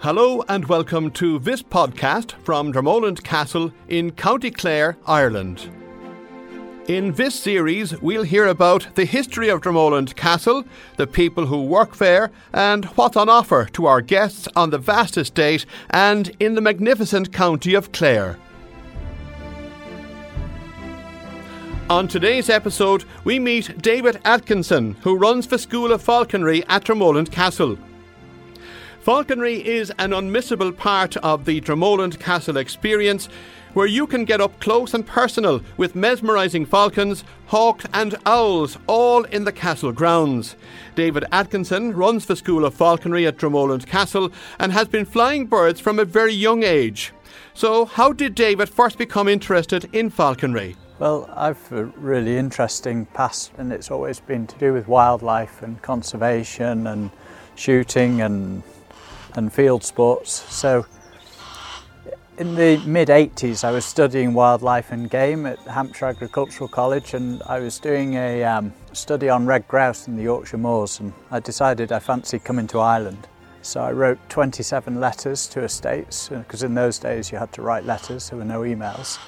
Hello and welcome to this podcast from Dromoland Castle in County Clare, Ireland. In this series, we'll hear about the history of Dromoland Castle, the people who work there, and what's on offer to our guests on the vast estate and in the magnificent county of Clare. On today's episode, we meet David Atkinson, who runs the School of Falconry at Dromoland Castle. Falconry is an unmissable part of the Dromoland Castle experience, where you can get up close and personal with mesmerising falcons, hawks, and owls, all in the castle grounds. David Atkinson runs the School of Falconry at Dromoland Castle and has been flying birds from a very young age. So, how did David first become interested in falconry? Well, I've a really interesting past, and it's always been to do with wildlife and conservation and shooting and and field sports. So in the mid 80s, I was studying wildlife and game at Hampshire Agricultural College, and I was doing a um, study on red grouse in the Yorkshire Moors. And I decided I fancied coming to Ireland. So I wrote 27 letters to estates, because in those days you had to write letters, there were no emails.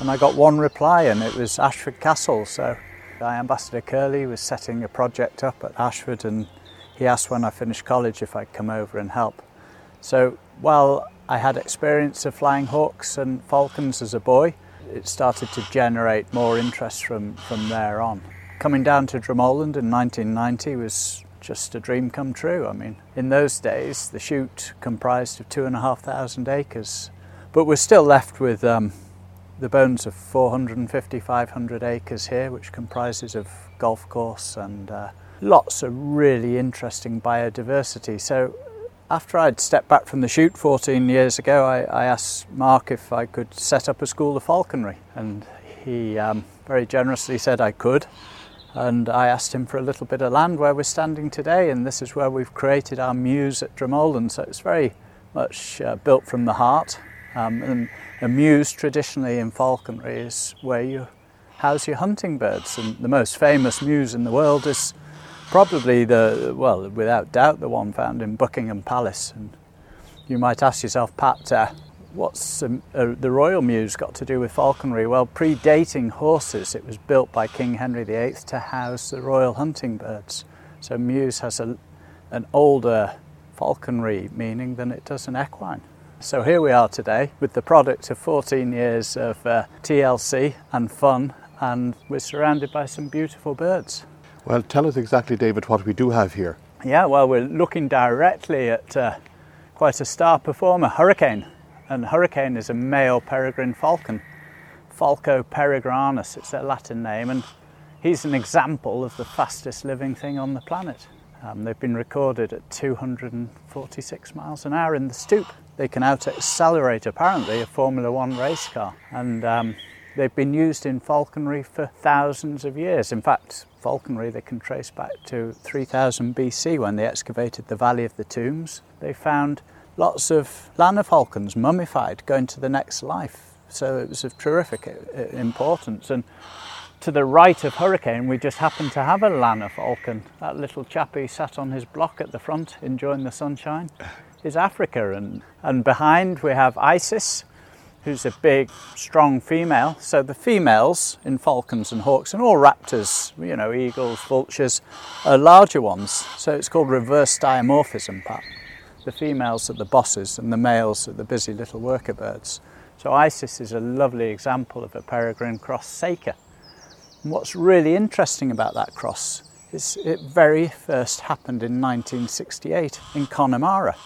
And I got one reply, and it was Ashford Castle. So Ambassador Curley was setting a project up at Ashford, and he asked when I finished college if I'd come over and help. So while I had experience of flying hawks and falcons as a boy, it started to generate more interest from, from there on. Coming down to Dromoland in 1990 was just a dream come true. I mean, in those days, the shoot comprised of two and a half thousand acres, but we're still left with um, the bones of 450, 500 acres here, which comprises of golf course and uh, lots of really interesting biodiversity. So after I'd stepped back from the shoot 14 years ago, I, I asked Mark if I could set up a school of falconry, and he um, very generously said I could. And I asked him for a little bit of land where we're standing today, and this is where we've created our mews at Dromoland. So it's very much uh, built from the heart. Um, and a mews traditionally in falconry is where you house your hunting birds, and the most famous mews in the world is probably the, well, without doubt, the one found in Buckingham Palace. And you might ask yourself, Pat, uh, what's um, uh, the Royal Mews got to do with falconry? Well, predating horses, it was built by King Henry VIII to house the royal hunting birds. So Mews has a, an older falconry meaning than it does an equine. So here we are today with the product of 14 years of uh, TLC and fun, and we're surrounded by some beautiful birds. Well, tell us exactly, David, what we do have here. Yeah, well, we're looking directly at uh, quite a star performer, Hurricane. And Hurricane is a male peregrine falcon, Falco peregrinus, it's their Latin name, and he's an example of the fastest living thing on the planet. Um, they've been recorded at 246 miles an hour in the stoop. They can out accelerate, apparently, a Formula One race car. And um, They've been used in falconry for thousands of years. In fact, falconry they can trace back to 3000 BC when they excavated the Valley of the Tombs. They found lots of lanner falcons mummified going to the next life. So it was of terrific uh, importance. And to the right of Hurricane, we just happened to have a lanner falcon. That little chappie sat on his block at the front enjoying the sunshine is Africa. And, and behind we have Isis, who's a big, strong female. So the females in falcons and hawks and all raptors, you know, eagles, vultures, are larger ones. So it's called reverse dimorphism, Pat. The females are the bosses and the males are the busy little worker birds. So Isis is a lovely example of a peregrine cross Saker. And what's really interesting about that cross is it very first happened in 1968 in Connemara,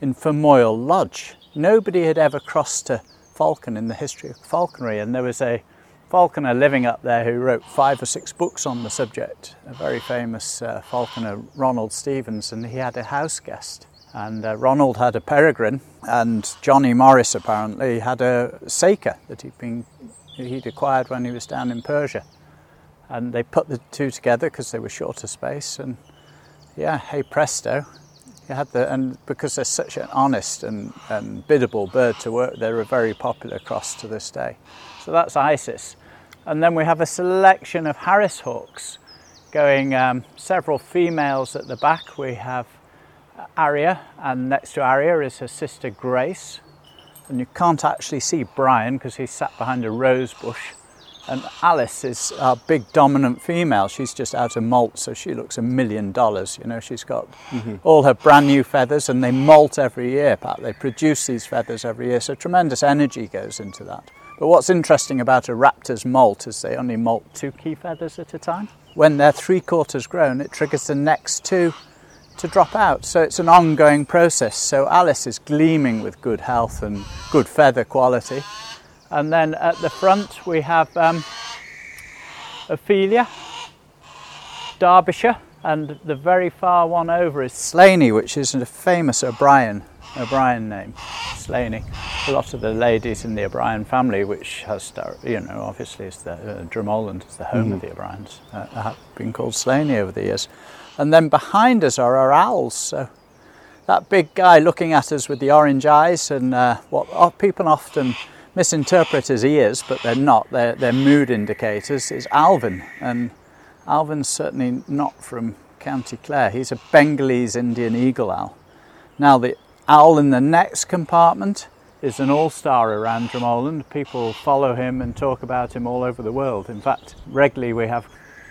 in Fermoyle Lodge. Nobody had ever crossed a falcon in the history of falconry, and there was a falconer living up there who wrote five or six books on the subject, a very famous uh, falconer, Ronald Stevens, and he had a house guest. And uh, Ronald had a peregrine, and Johnny Morris apparently had a saker that he'd been he'd acquired when he was down in Persia. And they put the two together because they were short of space, and yeah, hey presto, had the, and because they're such an honest and, and biddable bird to work, they're a very popular cross to this day. So that's Isis. And then we have a selection of Harris hawks going um, several females at the back. We have Aria, and next to Aria is her sister Grace. And you can't actually see Brian because he's sat behind a rose bush. And Alice is our big dominant female. She's just out of molt, so she looks a million dollars. You know, she's got mm-hmm. all her brand new feathers, and they molt every year. Pat, they produce these feathers every year, so tremendous energy goes into that. But what's interesting about a raptor's molt is they only molt two key feathers at a time. When they're three quarters grown, it triggers the next two to drop out. So it's an ongoing process. So Alice is gleaming with good health and good feather quality. And then at the front we have um, Ophelia, Derbyshire, and the very far one over is Slaney, which is a famous O'Brien O'Brien name, Slaney. A lot of the ladies in the O'Brien family, which has, you know, obviously is the uh, Dromoland is the home mm. of the O'Briens, uh, have been called Slaney over the years. And then behind us are our owls. So that big guy looking at us with the orange eyes and uh, what people often misinterpret as ears, but they're not. They're, they're mood indicators. Is Alvin, and Alvin's certainly not from County Clare. He's a Bengalese Indian eagle owl. Now the owl in the next compartment is an all-star around Dromoland. People follow him and talk about him all over the world. In fact, regularly we have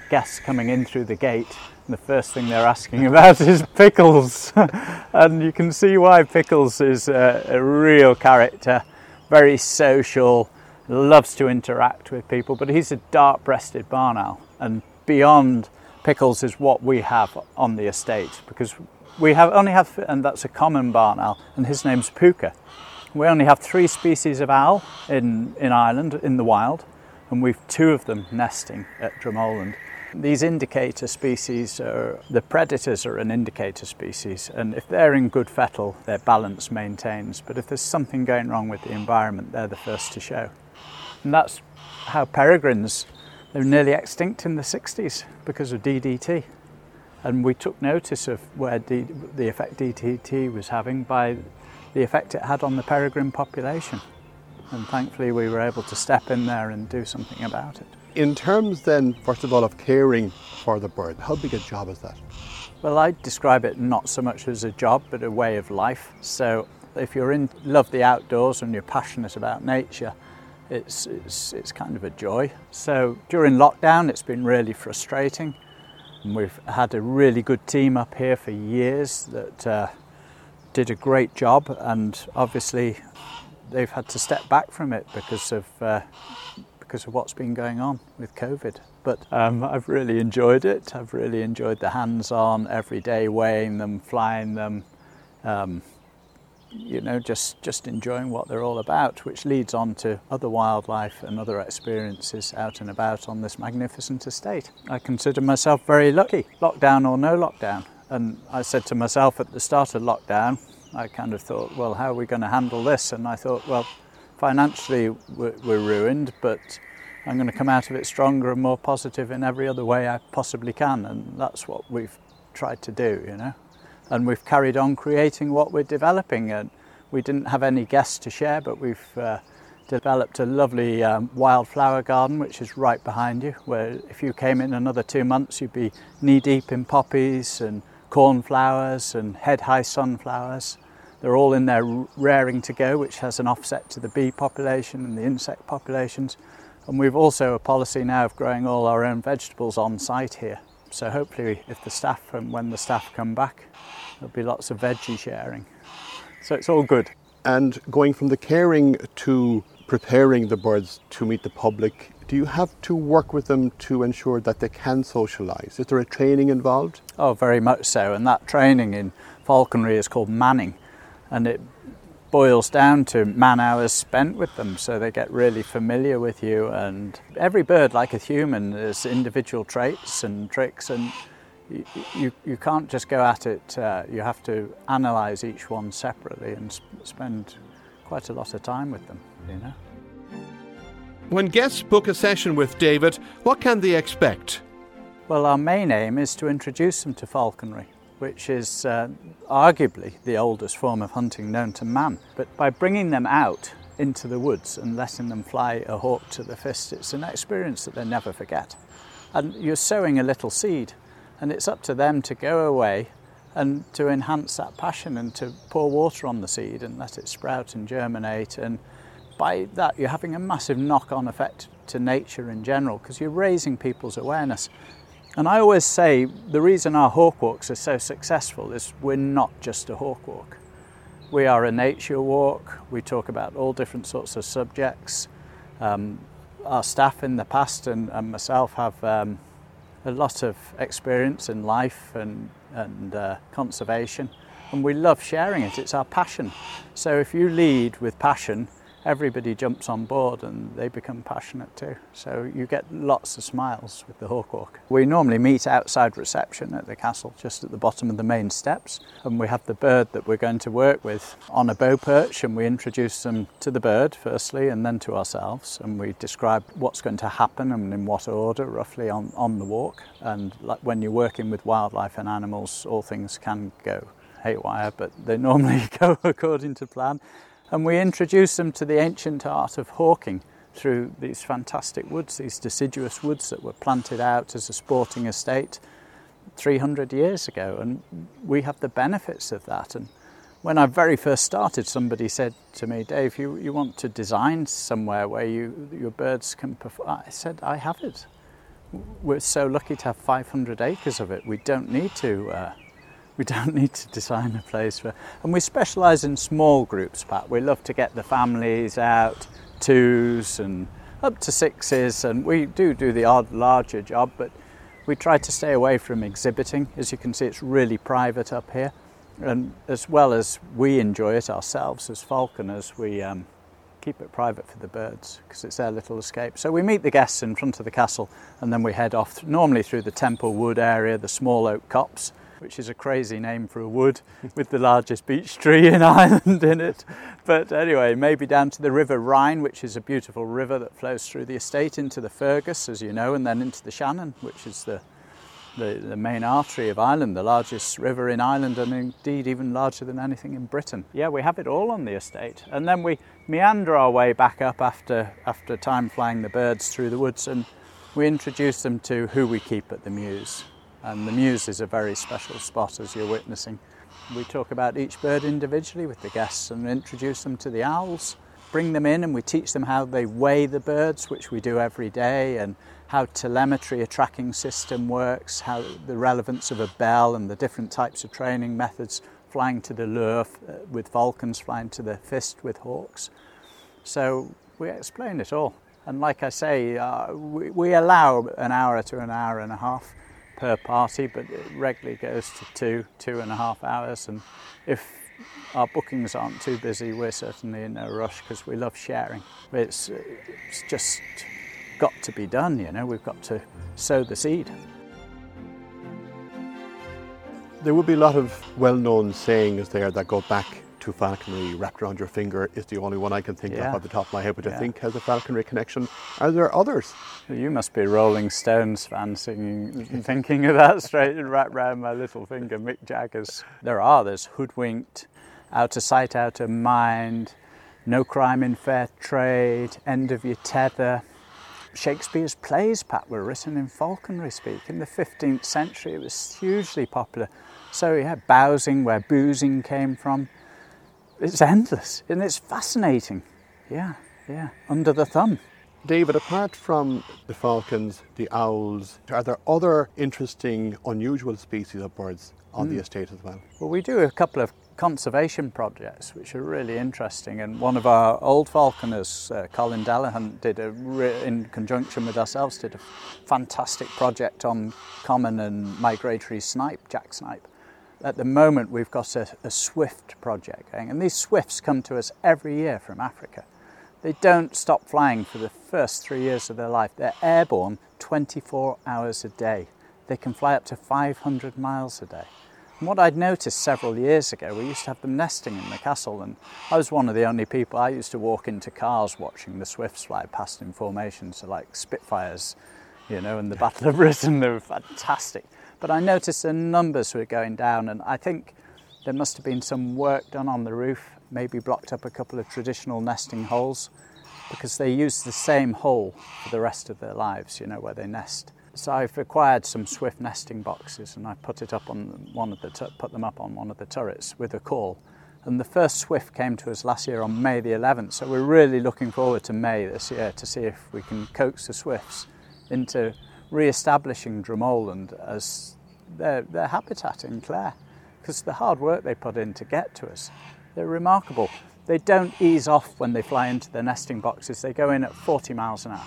guests coming in through the gate and the first thing they're asking about is Pickles. and you can see why Pickles is a, a real character very social, loves to interact with people, but he's a dark breasted barn owl. And beyond pickles is what we have on the estate because we have only have, and that's a common barn owl, and his name's Puka. We only have three species of owl in, in Ireland in the wild, and we've two of them nesting at Dromoland. These indicator species, are, the predators are an indicator species, and if they're in good fettle, their balance maintains. But if there's something going wrong with the environment, they're the first to show. And that's how peregrines, they were nearly extinct in the 60s because of DDT. And we took notice of where D, the effect DDT was having by the effect it had on the peregrine population. And thankfully, we were able to step in there and do something about it. In terms, then, first of all, of caring for the bird, how big a job is that? Well, I describe it not so much as a job, but a way of life. So, if you're in love the outdoors and you're passionate about nature, it's, it's, it's kind of a joy. So, during lockdown, it's been really frustrating. We've had a really good team up here for years that uh, did a great job, and obviously, they've had to step back from it because of uh, because of what's been going on with COVID. But um, I've really enjoyed it. I've really enjoyed the hands on, every day weighing them, flying them, um, you know, just, just enjoying what they're all about, which leads on to other wildlife and other experiences out and about on this magnificent estate. I consider myself very lucky, lockdown or no lockdown. And I said to myself at the start of lockdown, I kind of thought, well, how are we going to handle this? And I thought, well, financially we're, ruined, but I'm going to come out of it stronger and more positive in every other way I possibly can. And that's what we've tried to do, you know. And we've carried on creating what we're developing. And we didn't have any guests to share, but we've uh, developed a lovely um, wildflower garden, which is right behind you, where if you came in another two months, you'd be knee deep in poppies and cornflowers and head high sunflowers. They're all in there raring to go, which has an offset to the bee population and the insect populations. And we've also a policy now of growing all our own vegetables on site here. So hopefully, if the staff and when the staff come back, there'll be lots of veggie sharing. So it's all good. And going from the caring to preparing the birds to meet the public, do you have to work with them to ensure that they can socialise? Is there a training involved? Oh, very much so. And that training in falconry is called manning and it boils down to man hours spent with them so they get really familiar with you. And every bird like a human has individual traits and tricks and you, you, you can't just go at it uh, you have to analyze each one separately and sp- spend quite a lot of time with them you know? When guests book a session with david what can they expect? Well our main aim is to introduce them to falconry which is uh, arguably the oldest form of hunting known to man. But by bringing them out into the woods and letting them fly a hawk to the fist, it's an experience that they never forget. And you're sowing a little seed, and it's up to them to go away and to enhance that passion and to pour water on the seed and let it sprout and germinate. And by that, you're having a massive knock on effect to nature in general because you're raising people's awareness. And I always say the reason our hawk walks are so successful is we're not just a hawk walk. We are a nature walk. We talk about all different sorts of subjects. Um, our staff in the past and, and myself have um, a lot of experience in life and, and uh, conservation, and we love sharing it. It's our passion. So if you lead with passion, everybody jumps on board and they become passionate too. So you get lots of smiles with the hawk walk. We normally meet outside reception at the castle, just at the bottom of the main steps, and we have the bird that we're going to work with on a bow perch, and we introduce them to the bird firstly, and then to ourselves, and we describe what's going to happen and in what order, roughly on, on the walk. And like when you're working with wildlife and animals, all things can go haywire, but they normally go according to plan. And we introduce them to the ancient art of hawking through these fantastic woods, these deciduous woods that were planted out as a sporting estate 300 years ago. And we have the benefits of that. And when I very first started, somebody said to me, Dave, you, you want to design somewhere where you, your birds can perform? I said, I have it. We're so lucky to have 500 acres of it. We don't need to. Uh, we don't need to design a place for and we specialize in small groups pat. We love to get the families out twos and up to sixes and we do do the odd larger job but we try to stay away from exhibiting. As you can see it's really private up here and as well as we enjoy it ourselves as falconers we um, keep it private for the birds because it's their little escape. So we meet the guests in front of the castle and then we head off normally through the temple wood area the small oak copse which is a crazy name for a wood with the largest beech tree in Ireland in it. But anyway, maybe down to the River Rine, which is a beautiful river that flows through the estate into the Fergus, as you know, and then into the Shannon, which is the, the, the main artery of Ireland, the largest river in Ireland, and indeed even larger than anything in Britain. Yeah, we have it all on the estate. And then we meander our way back up after, after time flying the birds through the woods and we introduce them to who we keep at the Mews and the Mews is a very special spot as you're witnessing. We talk about each bird individually with the guests and introduce them to the owls, bring them in and we teach them how they weigh the birds, which we do every day, and how telemetry, a tracking system works, how the relevance of a bell and the different types of training methods, flying to the lure uh, with falcons, flying to the fist with hawks. So we explain it all. And like I say, uh, we, we allow an hour to an hour and a half per party, but it regularly goes to two, two and a half hours. And if our bookings aren't too busy, we're certainly in no rush because we love sharing. It's, it's just got to be done, you know, we've got to sow the seed. There would be a lot of well known sayings there that go back to falconry wrapped around your finger is the only one I can think Yeah. of off the top of my head, which Yeah. I think has a falconry connection. Are there others? You must be Rolling Stones fan singing, thinking of that straight and wrapped round my little finger, Mick Jagger's. There are, there's Hoodwinked, Out of Sight, Out of Mind, No Crime in Fair Trade, End of Your Tether. Shakespeare's plays, Pat, were written in falconry speak. In the 15th century, it was hugely popular. So, yeah, Bowsing, where boozing came from. It's endless and it's fascinating. Yeah, yeah, under the thumb. David, apart from the falcons, the owls, are there other interesting, unusual species of birds on the estate as well? Well, we do a couple of conservation projects which are really interesting, and one of our old falconers, uh, Colin Delahunt, did a re- in conjunction with ourselves did a fantastic project on common and migratory snipe, jack snipe. At the moment, we've got a, a swift project going, and these swifts come to us every year from Africa. They don't stop flying for the first three years of their life. They're airborne 24 hours a day. They can fly up to 500 miles a day. And what I'd noticed several years ago, we used to have them nesting in the castle, and I was one of the only people. I used to walk into cars watching the swifts fly past in formation, so like Spitfires, you know, in the Battle of Britain, they were fantastic. But I noticed the numbers were going down, and I think there must have been some work done on the roof, maybe blocked up a couple of traditional nesting holes, because they use the same hole for the rest of their lives, you know, where they nest. so I've acquired some swift nesting boxes, and I put it up on one of the tu- put them up on one of the turrets with a call. And the first swift came to us last year on May the 11th. So we're really looking forward to May this year to see if we can coax the swifts into re-establishing Dromoland as their, their habitat in Clare. Because the hard work they put in to get to us, they're remarkable. They don't ease off when they fly into their nesting boxes. They go in at 40 miles an hour,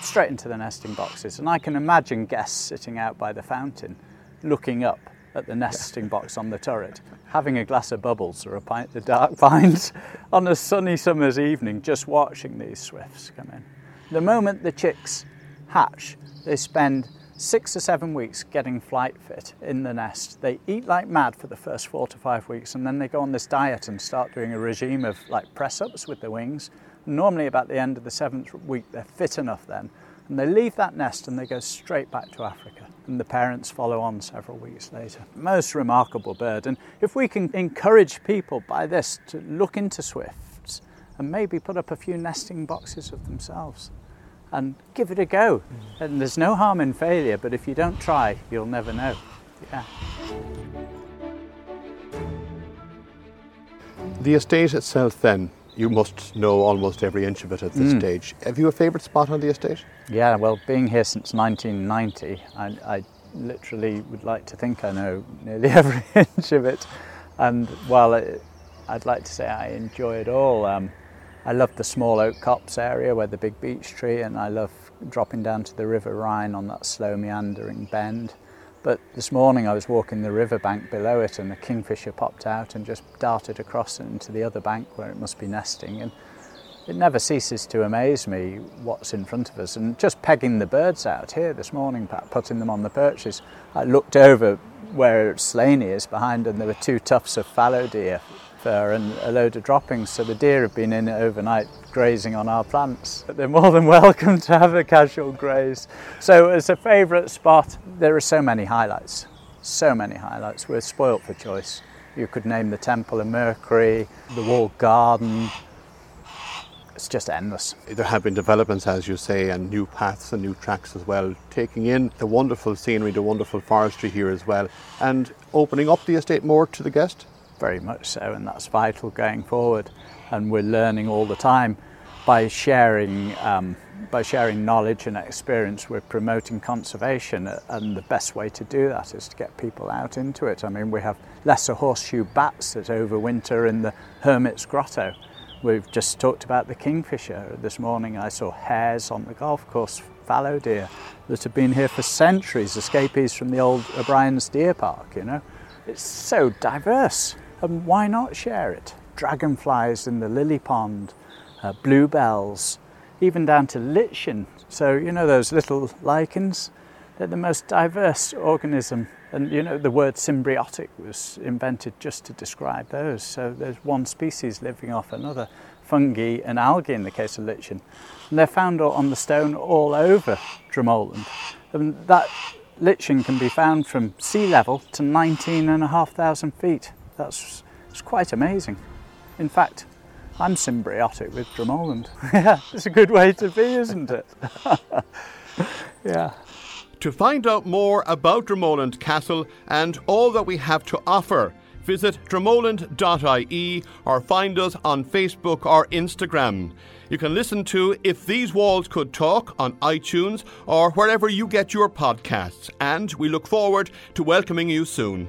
straight into the nesting boxes. And I can imagine guests sitting out by the fountain, looking up at the nesting box on the turret, having a glass of bubbles or a pint of dark pines on a sunny summer's evening, just watching these swifts come in. The moment the chicks hatch, they spend six or seven weeks getting flight fit in the nest. They eat like mad for the first four to five weeks, and then they go on this diet and start doing a regime of like press ups with their wings. Normally, about the end of the seventh week, they're fit enough then, and they leave that nest and they go straight back to Africa. And the parents follow on several weeks later. Most remarkable bird. And if we can encourage people by this to look into swifts and maybe put up a few nesting boxes of themselves, and give it a go. And there's no harm in failure, but if you don't try, you'll never know. Yeah. The estate itself, then, you must know almost every inch of it at this stage. Have you a favourite spot on the estate? Yeah, well, being here since 1990, I, I literally would like to think I know nearly every inch of it. And while it, I'd like to say I enjoy it all, um, I love the small oak copse area where the big beech tree, and I love dropping down to the River Rine on that slow meandering bend. But this morning I was walking the riverbank below it, and a kingfisher popped out and just darted across into the other bank where it must be nesting. And it never ceases to amaze me what's in front of us. And just pegging the birds out here this morning, putting them on the perches, I looked over where Slaney is behind, and there were two tufts of fallow deer fur and a load of droppings. So the deer have been in it overnight grazing on our plants. But they're more than welcome to have a casual graze. So as a favourite spot, there are so many highlights. So many highlights. We're spoilt for choice. You could name the Temple of Mercury, the walled garden. It's just endless. There have been developments, as you say, and new paths and new tracks as well, taking in the wonderful scenery, the wonderful forestry here as well, and opening up the estate more to the guest. Very much so, and that's vital going forward. And we're learning all the time by sharing, um, by sharing knowledge and experience. We're promoting conservation, uh, and the best way to do that is to get people out into it. I mean, we have lesser horseshoe bats that overwinter in the Hermit's Grotto. We've just talked about the kingfisher. This morning I saw hares on the golf course, fallow deer that have been here for centuries, escapees from the old O'Brien's Deer Park, you know. It's so diverse, and why not share it? Dragonflies in the lily pond, uh, bluebells, even down to lichen. So, you know, those little lichens, they're the most diverse organism. And, you know, the word symbiotic was invented just to describe those. So, there's one species living off another fungi and algae in the case of lichen. And they're found on the stone all over Dromoland. And that lichen can be found from sea level to 19,500 feet. That's it's quite amazing. In fact, I'm symbiotic with Dromoland. yeah, it's a good way to be, isn't it? yeah. To find out more about Dromoland Castle and all that we have to offer, visit dromoland.ie or find us on Facebook or Instagram. You can listen to If These Walls Could Talk on iTunes or wherever you get your podcasts, and we look forward to welcoming you soon.